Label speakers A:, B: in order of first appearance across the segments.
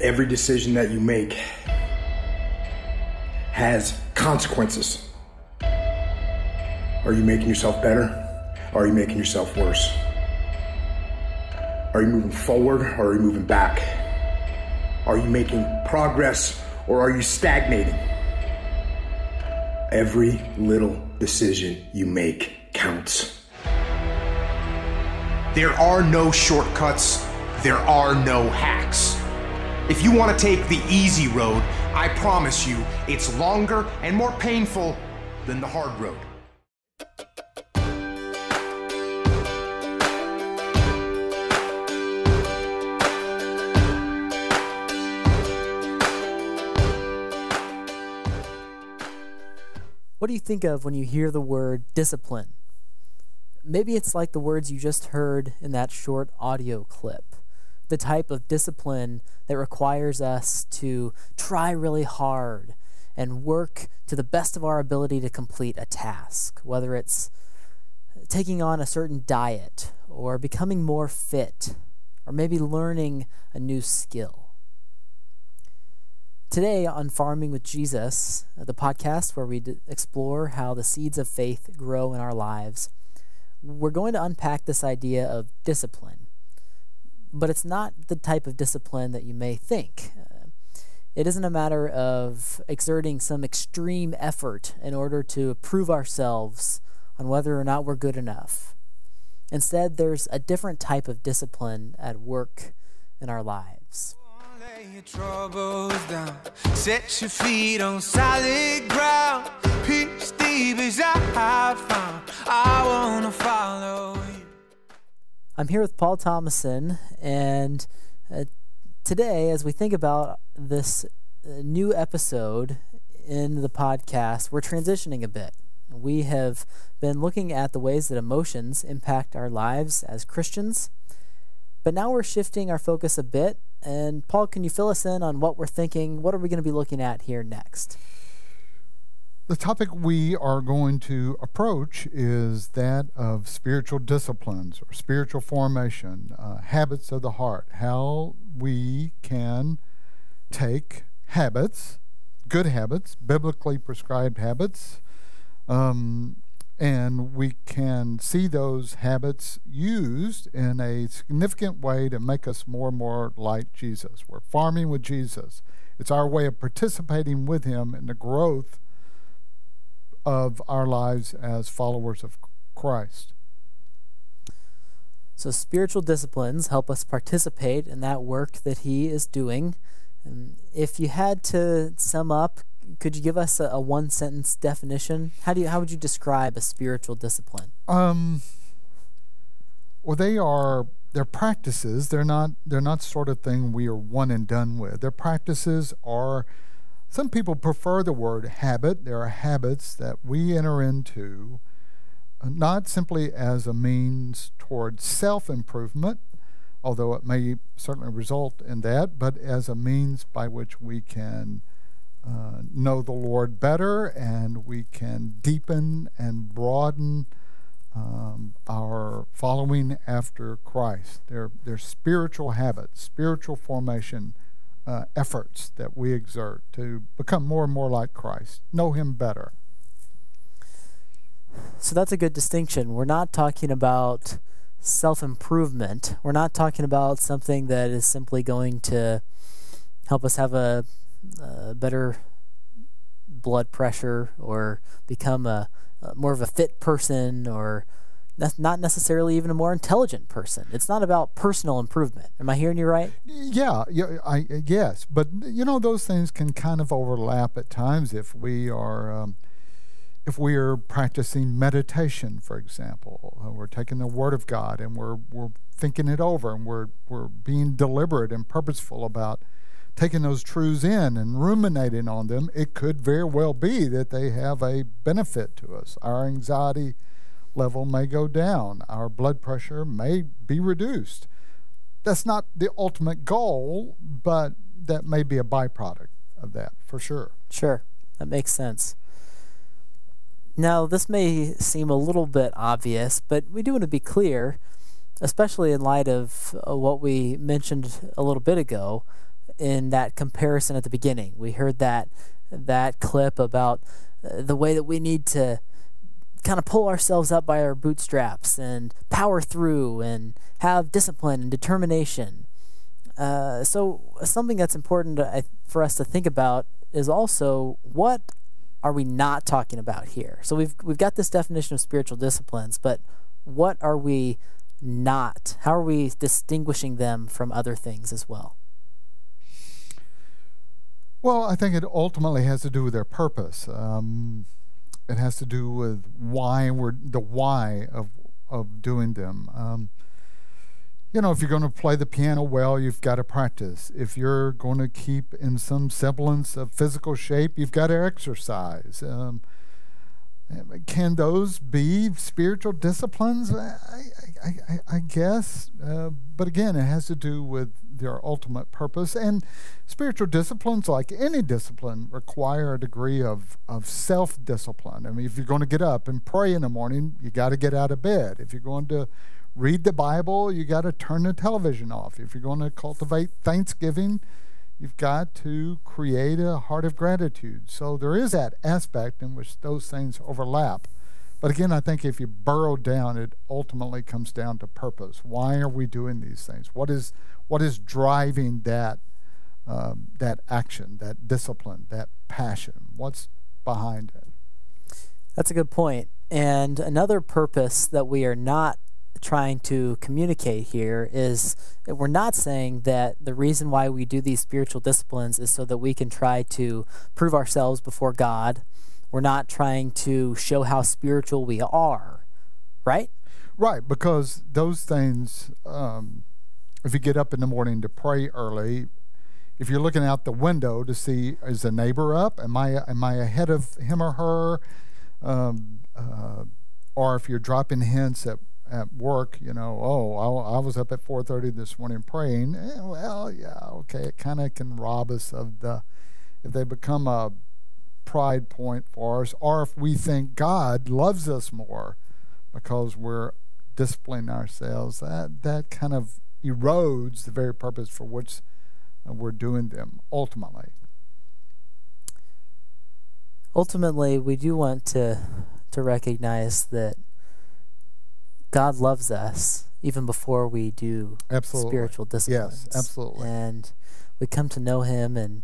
A: Every decision that you make has consequences. Are you making yourself better? Or are you making yourself worse? Are you moving forward or are you moving back? Are you making progress or are you stagnating? Every little decision you make counts.
B: There are no shortcuts, there are no hacks. If you want to take the easy road, I promise you it's longer and more painful than the hard road.
C: What do you think of when you hear the word discipline? Maybe it's like the words you just heard in that short audio clip. The type of discipline that requires us to try really hard and work to the best of our ability to complete a task, whether it's taking on a certain diet or becoming more fit or maybe learning a new skill. Today on Farming with Jesus, uh, the podcast where we explore how the seeds of faith grow in our lives, we're going to unpack this idea of discipline. But it's not the type of discipline that you may think. Uh, it isn't a matter of exerting some extreme effort in order to prove ourselves on whether or not we're good enough. Instead, there's a different type of discipline at work in our lives. Set your feet on solid ground. Peace deep as I found. I wanna follow. I'm here with Paul Thomason, and uh, today, as we think about this uh, new episode in the podcast, we're transitioning a bit. We have been looking at the ways that emotions impact our lives as Christians, but now we're shifting our focus a bit and Paul, can you fill us in on what we're thinking? What are we going to be looking at here next?
D: The topic we are going to approach is that of spiritual disciplines or spiritual formation, uh, habits of the heart, how we can take habits, good habits, biblically prescribed habits, um, and we can see those habits used in a significant way to make us more and more like Jesus. We're farming with Jesus. It's our way of participating with Him in the growth of our lives as followers of Christ.
C: So, spiritual disciplines help us participate in that work that He is doing. And if you had to sum up could you give us a, a one sentence definition? How do you how would you describe a spiritual discipline?
D: Um, well, they are their practices. They're not they're not sort of thing we are one and done with. Their practices are. Some people prefer the word habit. There are habits that we enter into, uh, not simply as a means towards self improvement, although it may certainly result in that, but as a means by which we can uh, know the Lord better and we can deepen and broaden um, our following after Christ. They're, they're spiritual habits, spiritual formation uh, efforts that we exert to become more and more like Christ, know Him better.
C: So that's a good distinction. We're not talking about self improvement. We're not talking about something that is simply going to help us have a uh, better blood pressure or become a, a, more of a fit person or not necessarily even a more intelligent person. It's not about personal improvement. Am I hearing you right?
D: Yeah, yeah, I yes, but you know those things can kind of overlap at times if we are. Um, if we are practicing meditation, for example, uh, we're taking the Word of God and we're we're thinking it over and we're we're being deliberate and purposeful about taking those truths in and ruminating on them, it could very well be that they have a benefit to us. Our anxiety level may go down, our blood pressure may be reduced. That's not the ultimate goal, but that may be a byproduct of that for sure.
C: Sure, that makes sense. Now, this may seem a little bit obvious, but we do want to be clear, especially in light of uh, what we mentioned a little bit ago in that comparison at the beginning. We heard that that clip about uh, the way that we need to kind of pull ourselves up by our bootstraps and power through and have discipline and determination. Uh, so something that's important to, for us to think about is also what are we not talking about here? So we've we've got this definition of spiritual disciplines, but what are we not? How are we distinguishing them from other things as well?
D: Well, I think it ultimately has to do with their purpose. Um, it has to do with why we're the why of of doing them. Um, you know, if you're going to play the piano well, you've got to practice. If you're going to keep in some semblance of physical shape, you've got to exercise. Um, can those be spiritual disciplines? I, I, I, I guess. Uh, but again, it has to do with their ultimate purpose. And spiritual disciplines, like any discipline, require a degree of, of self discipline. I mean, if you're going to get up and pray in the morning, you got to get out of bed. If you're going to read the Bible, you got to turn the television off. If you're going to cultivate Thanksgiving, you've got to create a heart of gratitude. So there is that aspect in which those things overlap. But again, I think if you burrow down, it ultimately comes down to purpose. Why are we doing these things? What is what is driving that um, that action, that discipline, that passion? What's behind it?
C: That's a good point. And another purpose that we are not trying to communicate here is that we're not saying that the reason why we do these spiritual disciplines is so that we can try to prove ourselves before God. We're not trying to show how spiritual we are, right?
D: Right, because those things, um, if you get up in the morning to pray early, if you're looking out the window to see is the neighbor up, am I am I ahead of him or her, um, uh, or if you're dropping hints at at work, you know, oh, I, I was up at 4:30 this morning praying. Eh, well, yeah, okay, it kind of can rob us of the if they become a pride point for us, or if we think God loves us more because we're disciplining ourselves. That that kind of erodes the very purpose for which we're doing them. Ultimately.
C: Ultimately, we do want to to recognize that God loves us even before we do
D: absolutely.
C: spiritual disciplines.
D: Yes, absolutely.
C: And we come to know Him, and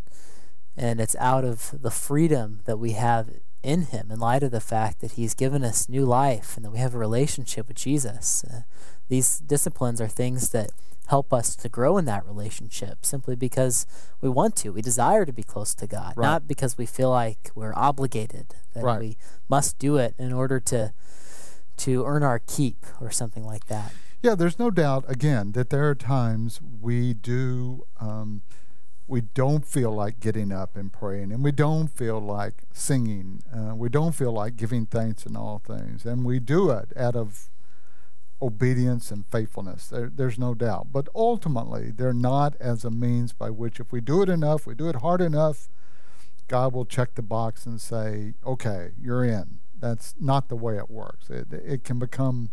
C: and it's out of the freedom that we have in Him, in light of the fact that He's given us new life and that we have a relationship with Jesus. Uh, these disciplines are things that help us to grow in that relationship simply because we want to. We desire to be close to God,
D: right.
C: not because we feel like we're obligated, that
D: right.
C: we must do it in order to to earn our keep or something like that.
D: Yeah, there's no doubt, again, that there are times we do, um, we don't feel like getting up and praying, and we don't feel like singing. Uh, we don't feel like giving thanks in all things, and we do it out of obedience and faithfulness. There, there's no doubt. But ultimately, they're not as a means by which, if we do it enough, we do it hard enough, God will check the box and say, okay, you're in. That's not the way it works. It, it can become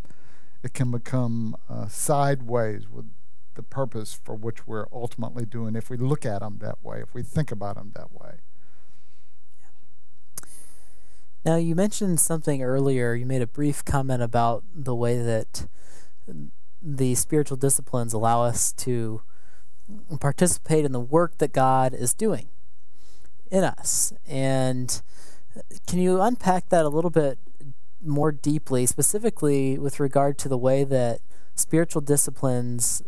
D: it can become uh, sideways with the purpose for which we're ultimately doing if we look at them that way, if we think about them that way.
C: Now, you mentioned something earlier. You made a brief comment about the way that the spiritual disciplines allow us to participate in the work that God is doing in us. And can you unpack that a little bit more deeply, specifically with regard to the way that spiritual disciplines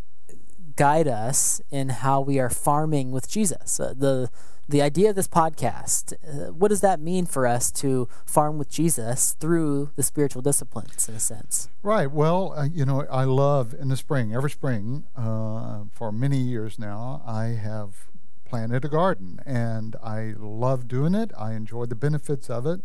C: guide us in how we are farming with Jesus? Uh, the the idea of this podcast, uh, what does that mean for us to farm with Jesus through the spiritual disciplines, in a sense?
D: Right. Well, uh, you know, I love in the spring, every spring, uh, for many years now, I have planted a garden and I love doing it. I enjoy the benefits of it.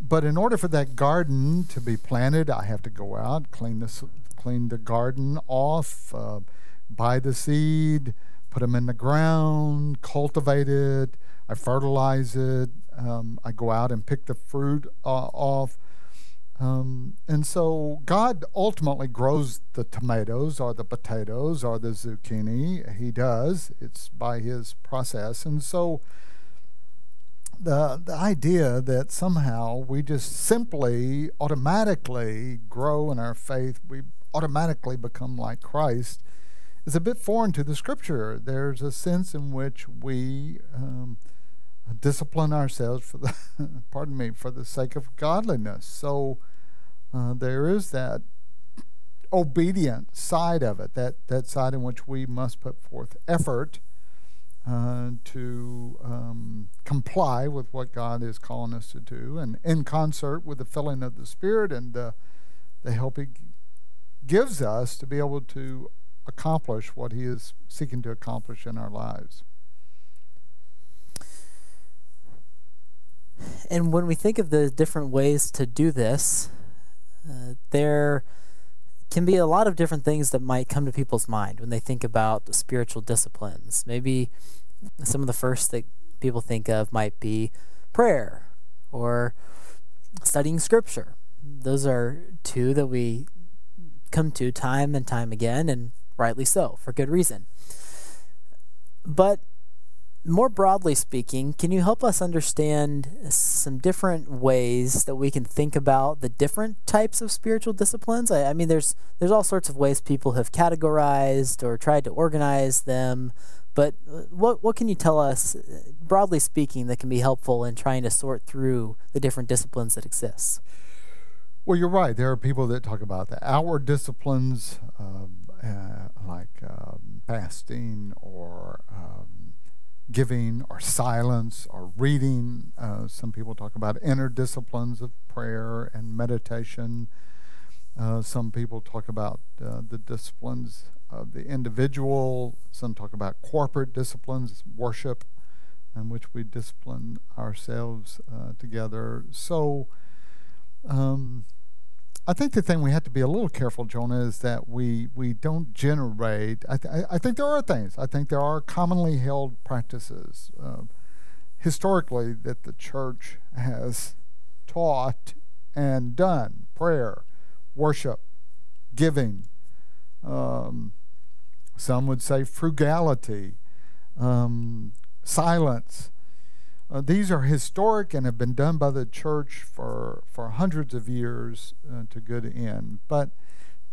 D: But in order for that garden to be planted, I have to go out, clean the, clean the garden off, uh, buy the seed, put them in the ground, cultivate it, I fertilize it, um, I go out and pick the fruit uh, off. Um, and so God ultimately grows the tomatoes or the potatoes or the zucchini. He does. It's by his process. And so the, the idea that somehow we just simply automatically grow in our faith, we automatically become like Christ, is a bit foreign to the scripture. There's a sense in which we um, discipline ourselves for the, pardon me, for the sake of godliness. So, uh, there is that obedient side of it, that, that side in which we must put forth effort uh, to um, comply with what God is calling us to do, and in concert with the filling of the Spirit and the, the help He gives us to be able to accomplish what He is seeking to accomplish in our lives.
C: And when we think of the different ways to do this, there can be a lot of different things that might come to people's mind when they think about spiritual disciplines. Maybe some of the first that people think of might be prayer or studying scripture. Those are two that we come to time and time again, and rightly so, for good reason. But more broadly speaking, can you help us understand some different ways that we can think about the different types of spiritual disciplines? I, I, mean, there's there's all sorts of ways people have categorized or tried to organize them, but uh, what what can you tell us, uh, broadly speaking, that can be helpful in trying to sort through the different disciplines that exist?
D: Well, you're right. There are people that talk about the outward disciplines, uh, uh, like um, fasting or um, giving or silence or reading. Uh, some people talk about inner disciplines of prayer and meditation. Uh, some people talk about uh, the disciplines of the individual. Some talk about corporate disciplines, worship, in which we discipline ourselves uh, together. So, um, I think the thing we have to be a little careful, Jonah, is that we we don't generate. I, th- I think there are things. I think there are commonly held practices uh, historically that the church has taught and done: prayer, worship, giving. Um, some would say frugality, um, silence. Uh, these are historic and have been done by the church for, for hundreds of years uh, to good end. But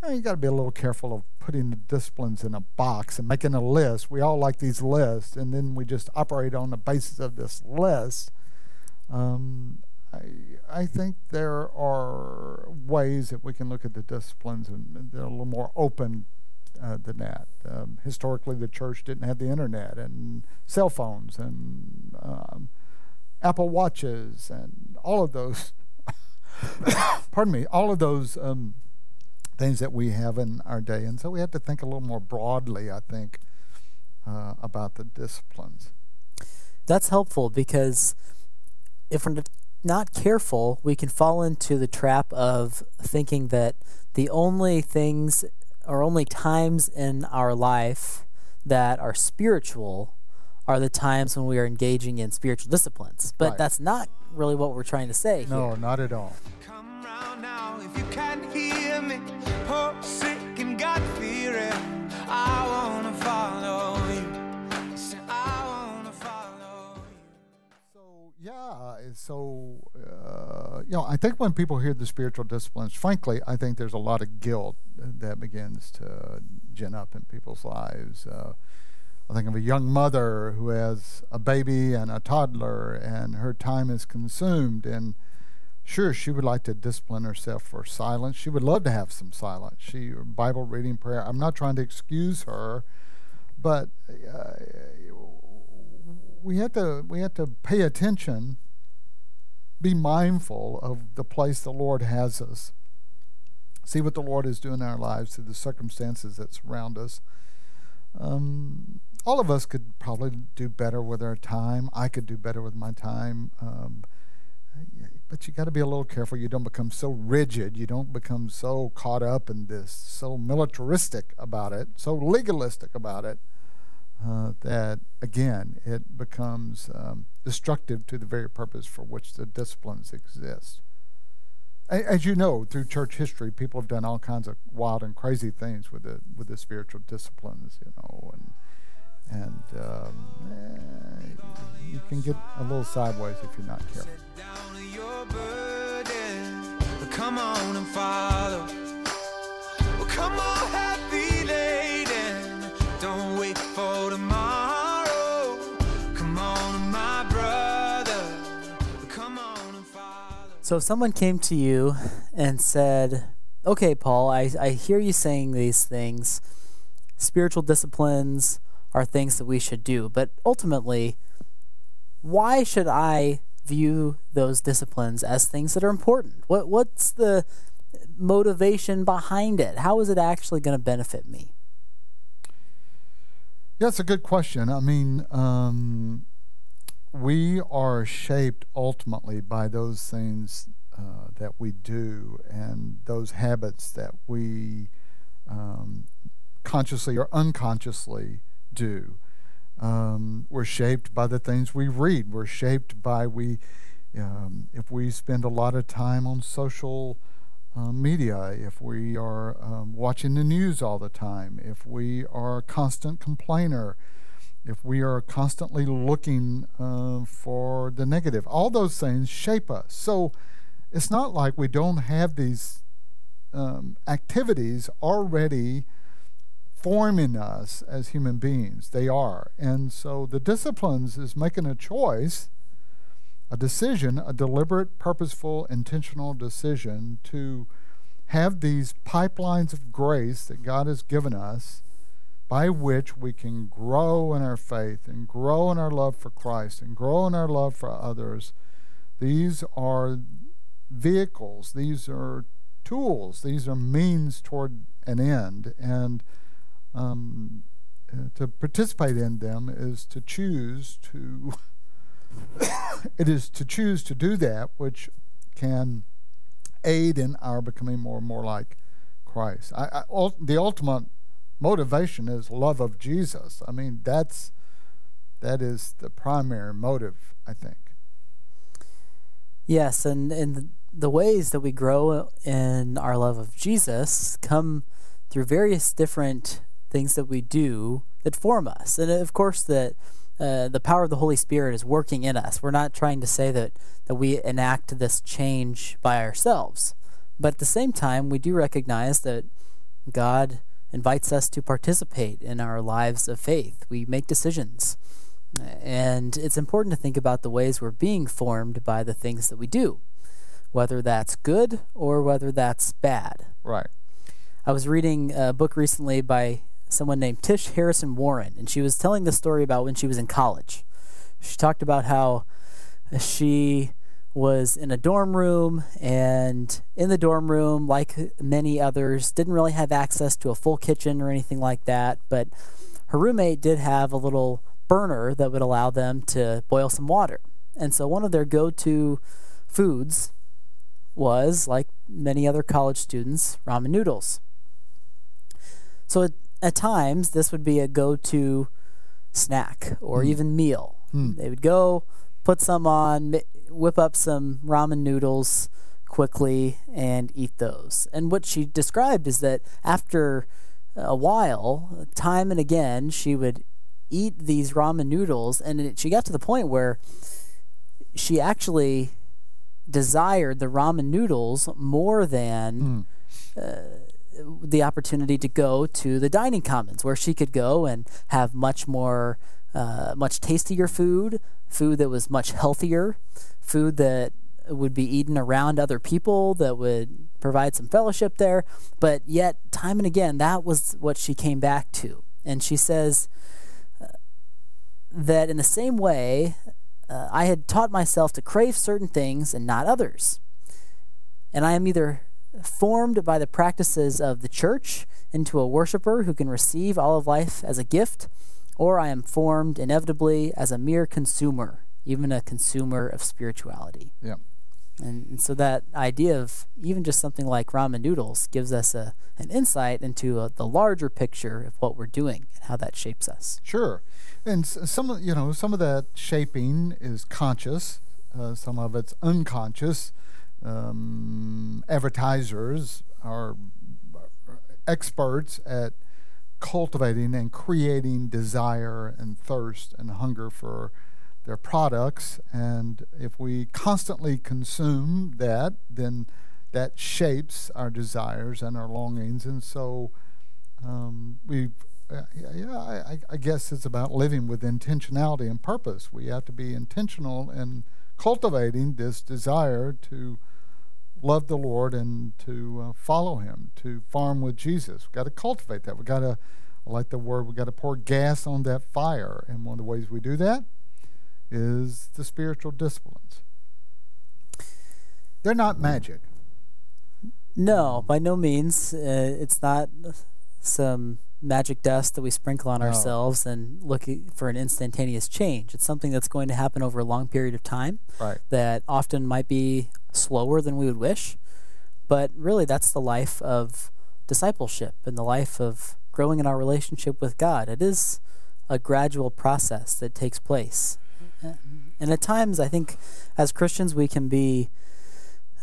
D: you, know, you got to be a little careful of putting the disciplines in a box and making a list. We all like these lists, and then we just operate on the basis of this list. Um, I, I think there are ways that we can look at the disciplines and they're a little more open uh, than that. Um, historically, the church didn't have the internet and cell phones and um, Apple Watches and all of those. pardon me, all of those um, things that we have in our day, and so we have to think a little more broadly. I think uh, about the disciplines.
C: That's helpful because if we're not careful, we can fall into the trap of thinking that the only things or only times in our life that are spiritual are the times when we are engaging in spiritual disciplines. But right. that's not really what we're trying to say.
D: No,
C: here.
D: not at all. So yeah, so uh, you know, I think when people hear the spiritual disciplines, frankly, I think there's a lot of guilt that begins to gin up in people's lives. Uh, I think of a young mother who has a baby and a toddler, and her time is consumed. And sure, she would like to discipline herself for silence. She would love to have some silence. She Bible reading, prayer. I'm not trying to excuse her, but uh, we have to we have to pay attention, be mindful of the place the Lord has us. See what the Lord is doing in our lives through the circumstances that surround us. Um, all of us could probably do better with our time. I could do better with my time. Um, but you got to be a little careful. You don't become so rigid. You don't become so caught up in this, so militaristic about it, so legalistic about it, uh, that again it becomes um, destructive to the very purpose for which the disciplines exist.
C: as you know, through church history, people have done all kinds of wild and crazy things with the with the spiritual disciplines, you know, and and um, eh, you can get a little sideways if you're not careful. Come on and follow. Well, come on, happy lady. Don't wait for tomorrow. Come on, my brother. Come on and follow. So, if someone came to you and said, Okay, Paul, I, I hear you saying these things. Spiritual disciplines are things that we should do. But ultimately, why should I view those disciplines as things that are important? What what's the motivation behind it? How is it actually going to benefit me? Yeah, it's a good question. I mean, um, we are shaped ultimately by those things uh, that we do and those habits that we um, consciously or unconsciously do. Um, we're shaped by the things we read. We're shaped by we, um, if we spend a lot of time on social uh, media, if we are um, watching the news all the time, if we are a constant complainer, if we are constantly looking uh, for the negative, all those things shape us. So it's not like we don't have these um, activities already forming us as human beings. They are. And so the disciplines is making a choice, a decision, a deliberate, purposeful, intentional decision to have these pipelines of grace that God has given us by which we can grow in our faith and grow in our love for Christ and grow in our love for others. These are vehicles, these are tools, these are means toward an end. And um, uh, to participate in them is to choose to it is to choose to do that which can aid in our becoming more and more like Christ. I, I, the ultimate motivation is love of Jesus. I mean, that's that is the primary motive, I think. Yes, and and the ways that we grow in our love of Jesus come through various different things that we do that form us. And of course, that uh, the power of the Holy Spirit is working in us. We're not trying to say that, that we enact this change by ourselves. But at the same time, we do recognize that God invites us to participate in our lives of faith. We make decisions. And it's important to think about the ways we're being formed by the things that we do, whether that's good or whether that's bad. Right. I was reading a book recently by someone named Tish Harrison Warren, and she was telling the story about when she was in college. She talked about how she was in a dorm room, and in the dorm room, like many others, didn't really have access to a full kitchen or anything like that. But her roommate did have a little burner that would allow them to boil some water. And so one of their go to foods was, like many other college students, ramen noodles. So it at times this would be a go-to snack or mm. even meal. Mm. They would go put some on, whip up some ramen noodles quickly and eat those. And what she described is that after a while, time and again, she would eat these ramen noodles, and it, she got to the point where she actually desired the ramen noodles more than. Mm. Uh, the opportunity to go to the dining commons where she could go and have much more, uh, much tastier food, food that was much healthier, food that would be eaten around other people that would provide some fellowship there. But yet, time and again, that was what she came back to. And she says uh, that in the same way, uh, I had taught myself to crave certain things and not others. And I am either formed by the practices of the church into a worshiper who can receive all of life as a gift, or I am formed inevitably as a mere consumer, even a consumer of spirituality. Yeah. And, and so that idea of even just something like ramen noodles gives us a, an insight into a, the larger picture of what we're doing and how that shapes us. Sure. And some of, you know, some of that shaping is conscious, uh, some of it's unconscious
D: um, advertisers are experts at cultivating and creating desire and thirst and hunger for their products. And if we constantly consume that, then that shapes our desires and our longings. And so um, we, uh, yeah, I, I guess it's about living with intentionality and purpose. We have to be intentional in cultivating this desire to love the Lord and to uh, follow Him, to farm with Jesus. We've got to cultivate that. We've got to, I like the word, we've got to pour gas on that fire. And one of the ways we do that is the spiritual disciplines. They're not magic.
C: No, by no means. Uh, it's not some magic dust that we sprinkle on no. ourselves and look for an instantaneous change. It's something that's going to happen over a long period of time.
D: Right.
C: That often might be slower than we would wish, but really that's the life of discipleship and the life of growing in our relationship with God. It is a gradual process that takes place. Mm-hmm. And at times, I think as Christians, we can be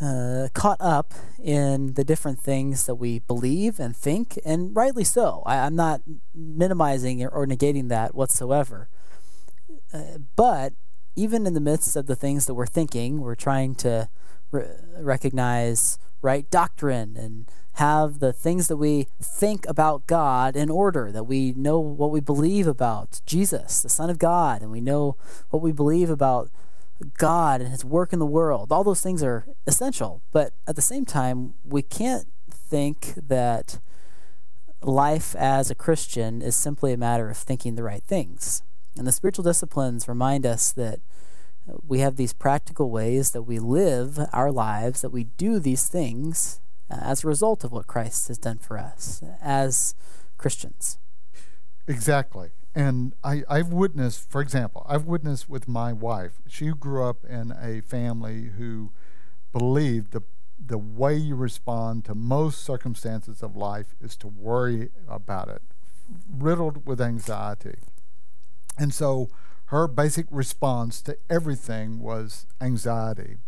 C: uh, caught up in the different things that we believe and think, and rightly so. I, am not minimizing or, negating that whatsoever. Uh, but even in the midst of the things that we're thinking, we're trying to re- recognize right doctrine and have the things that we think about God in order, that we know what we believe about Jesus, the Son of God, and we know what we believe about God and His work in the world. All those things are essential, but at the same time, we can't think that life as a Christian is simply a matter of thinking the right things. And the spiritual disciplines remind us that we have these practical ways that we live our lives, that we do these things uh, as a result of what Christ has done for us as Christians.
D: Exactly. And I, I've witnessed, for example, I've witnessed with my wife, she grew up in a family who believed the, the way you respond to most circumstances of life is to worry about it, riddled with anxiety. And so her basic response to everything was anxiety.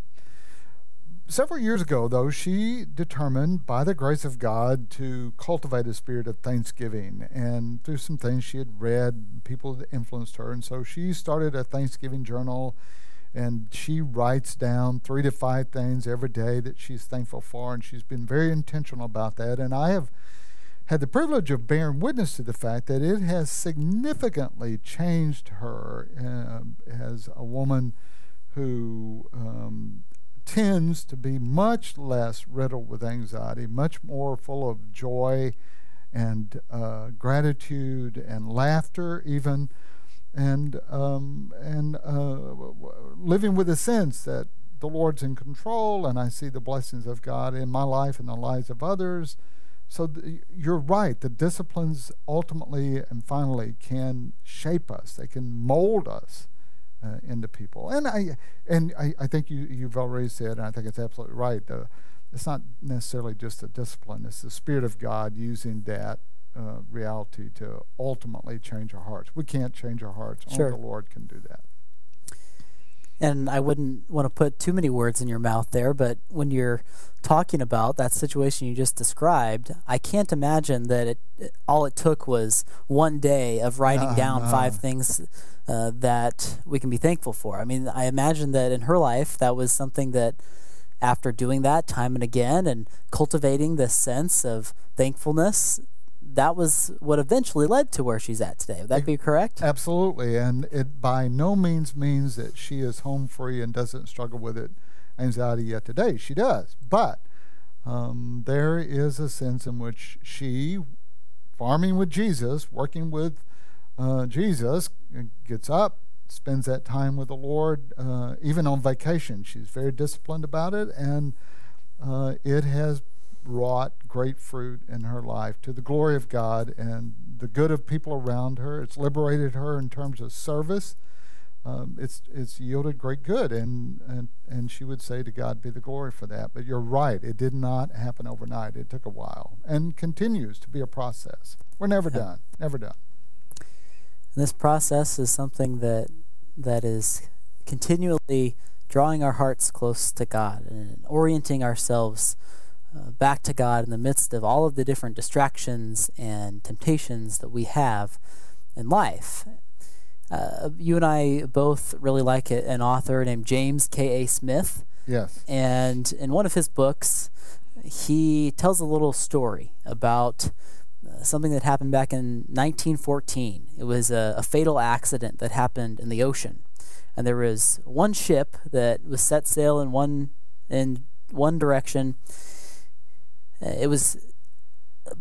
D: Several years ago, though, she determined, by the grace of God, to cultivate a spirit of thanksgiving. And through some things she had read, people influenced her. And so she started a Thanksgiving journal and she writes down three to five things every day that she's thankful for. And she's been very intentional about that. And I have had the privilege of bearing witness to the fact that it has significantly changed her uh, as a woman who um, tends to be much less riddled with anxiety, much more full of joy and uh, gratitude and laughter, even, and um, and uh, living with a sense that the Lord's in control, and I see the blessings of God in my life and the lives of others. So th- you're right. The disciplines ultimately and finally can shape us. They can mold us uh, into people. And I and I, I think you you've already said, and I think it's absolutely right. Uh, it's not necessarily just a discipline; it's the Spirit of God using that uh, reality to ultimately change our hearts. We can't change our hearts;
C: sure.
D: only the Lord can do that.
C: And I wouldn't want to put too many words in your mouth there, but when you're talking about that situation you just described, I can't imagine that it, all it took was one day of writing uh, down five things uh, that we can be thankful for. I mean, I imagine that in her life, that was something that after doing that time and again and cultivating this sense of thankfulness, that was what eventually led to where she's at today. Would that be correct?
D: Absolutely. And it by no means means that she is home free and doesn't struggle with it, anxiety yet today. She does. But um, there is a sense in which she, farming with Jesus, working with uh, Jesus gets up, spends that time with the Lord, uh, even on vacation. She's very disciplined about it, and uh, it has wrought great fruit in her life to the glory of God and the good of people around her. It's liberated her in terms of service. Um, it's it's yielded great good, and, and and she would say to God be the glory for that. But you're right; it did not happen overnight. It took a while, and continues to be a process. We're never yeah. done. Never done.
C: And this process is something that that is continually drawing our hearts close to God and orienting ourselves uh, back to God in the midst of all of the different distractions and temptations that we have in life. Uh, you and I both really like an author named James K.A. Smith.
D: Yes.
C: And in one of his books, he tells a little story about uh, something that happened back in 1914. It was a, a fatal accident that happened in the ocean. And there was one ship that was set sail in one in one direction. Uh, it was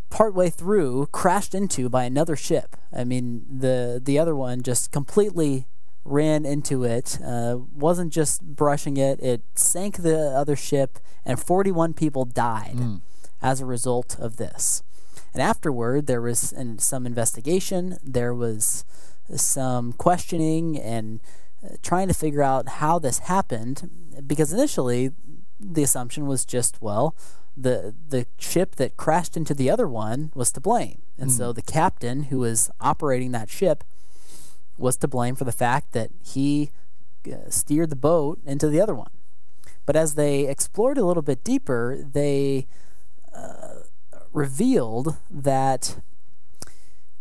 C: partway through crashed into by another ship. I mean, the the other one just completely ran into it. Uh, wasn't just brushing it; it sank the other ship, and 41 people died mm. as a result of this. And afterward, there was an, some investigation. There was some questioning and uh, trying to figure out how this happened, because initially the assumption was just well the the ship that crashed into the other one was to blame. And mm. so the captain who was operating that ship was to blame for the fact that he uh, steered the boat into the other one. But as they explored a little bit deeper, they uh, revealed that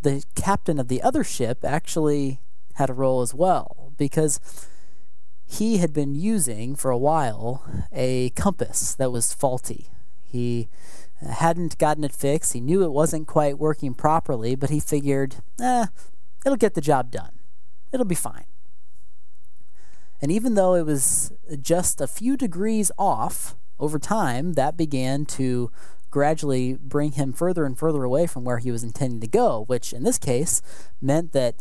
C: the captain of the other ship actually had a role as well because he had been using for a while a compass that was faulty he hadn't gotten it fixed. He knew it wasn't quite working properly, but he figured, eh, it'll get the job done. It'll be fine. And even though it was just a few degrees off over time, that began to gradually bring him further and further away from where he was intending to go, which in this case meant that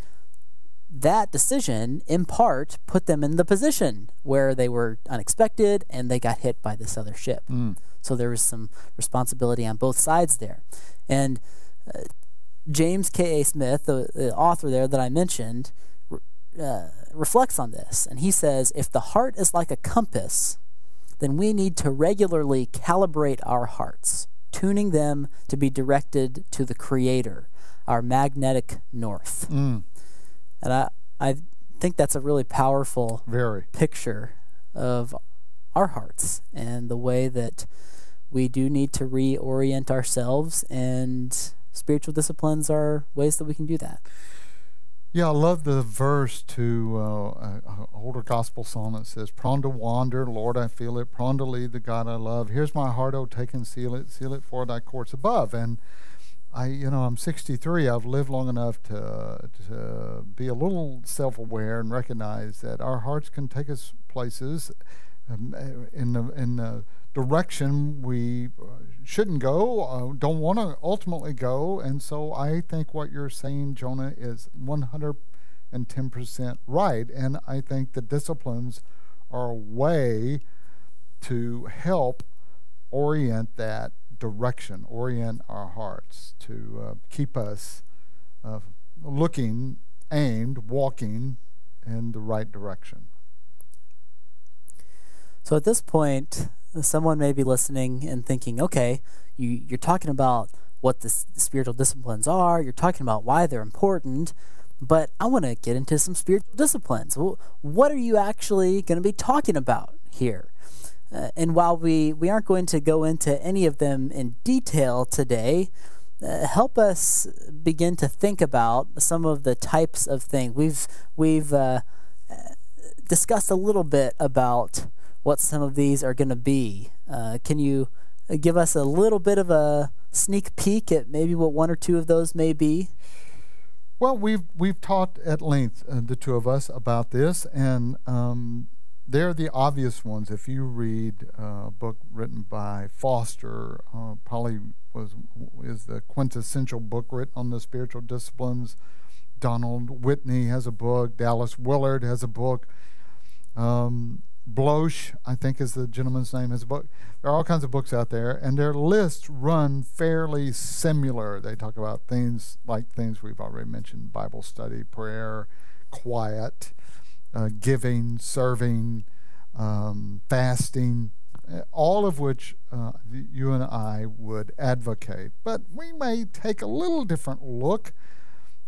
C: that decision, in part, put them in the position where they were unexpected and they got hit by this other ship. Mm. So there was some responsibility on both sides there. And uh, James K.A. Smith, the, the, author there that I mentioned, uh, reflects on this. And he says if the heart is like a compass, then we need to regularly calibrate our hearts, tuning them to be directed to the Creator, our magnetic north. Mm. And I, I think that's a really powerful
D: Very.
C: picture of our hearts and the way that we do need to reorient ourselves, and spiritual disciplines are ways that we can do that.
D: Yeah, I love the verse to uh, uh, older gospel song that says, "Prone to wander, Lord, I feel it. Prone to leave the God I love. Here's my heart, oh, take and seal it, seal it for Thy courts above." And I, you know, I'm 63. I've lived long enough to to be a little self-aware and recognize that our hearts can take us places um, in the in the direction we uh, shouldn't go, uh, don't want to ultimately go. And so I think what you're saying, Jonah, is 110% right. And I think the disciplines are a way to help orient that direction, orient our hearts, to uh, keep us uh, looking, aimed, walking in the right direction.
C: So at this point, someone may be listening and thinking, okay, you, you're talking about what the spiritual disciplines are, you're talking about why they're important, but I want to get into some spiritual disciplines. Well, what are you actually going to be talking about here? Uh, and while we, we aren't going to go into any of them in detail today, uh, help us begin to think about some of the types of things. We've, we've uh, discussed a little bit about what some of these are going to be. Uh, can you give us a little bit of a sneak peek at maybe what one or two of those may be?
D: Well, we've we've talked at length, uh, the two of us, about this, and um, they're the obvious ones. If you read a book written by Foster, uh, probably was is the quintessential book written on the spiritual disciplines. Donald Whitney has a book. Dallas Willard has a book. Um, Bloch, I think is the gentleman's name, has a book. There are all kinds of books out there, and their lists run fairly similar. They talk about things like things we've already mentioned Bible study, prayer, quiet, uh, giving, serving, um, fasting, uh, all of which uh, you and I would advocate. But we may take a little different look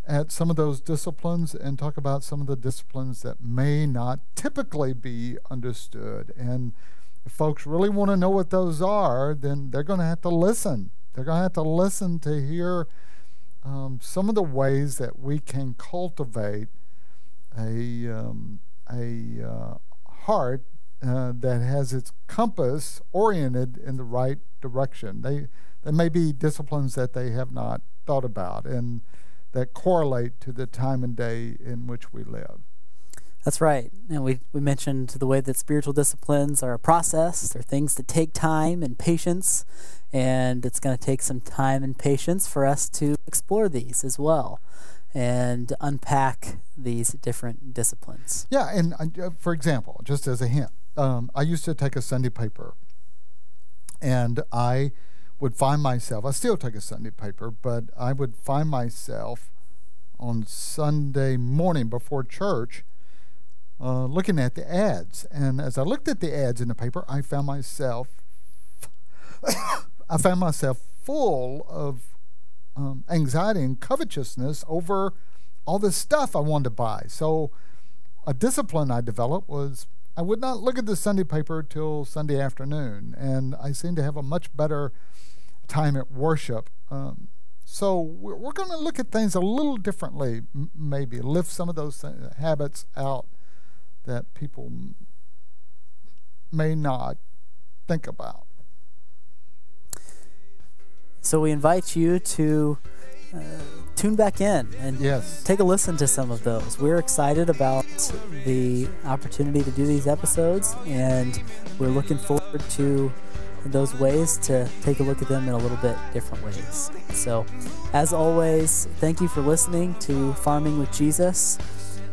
D: at some of those disciplines and talk about some of the disciplines that may not typically be understood. And if folks really want to know what those are, then they're going to have to listen. They're going to have to listen to hear um, some of the ways that we can cultivate a, um, a uh, heart uh, that has its compass oriented in the right direction. They, there may be disciplines that they have not thought about and that correlate to the time and day in which we live.
C: That's right. And we, we mentioned the way that spiritual disciplines are a process. They're things that take time and patience. And it's going to take some time and patience for us to explore these as well and unpack these different disciplines.
D: Yeah. And uh, for example, just as a hint, um, I used to take a Sunday paper. And I would find myself, I still take a Sunday paper, but I would find myself on Sunday morning before church uh, looking at the ads. And as I looked at the ads in the paper, I found myself, I found myself full of um, anxiety and covetousness over all this stuff I wanted to buy. So a discipline I developed was I would not look at the Sunday paper till Sunday afternoon, and I seemed to have a much better time at worship. Um, so we're, we're going to look at things a little differently, m- maybe lift some of those th- habits out that people may not think about.
C: So we invite you to uh, tune back in and
D: yes.
C: take a listen to some of those. We're excited about the opportunity to do these episodes, and we're looking forward to those ways to take a look at them in a little bit different ways. So, as always, thank you for listening to Farming with Jesus.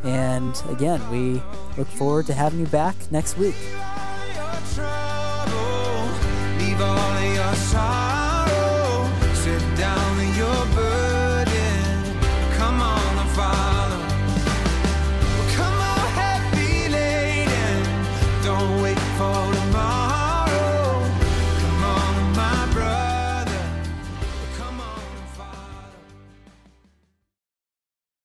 C: And again, we look forward to having you back next week.